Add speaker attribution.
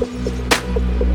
Speaker 1: Thank you.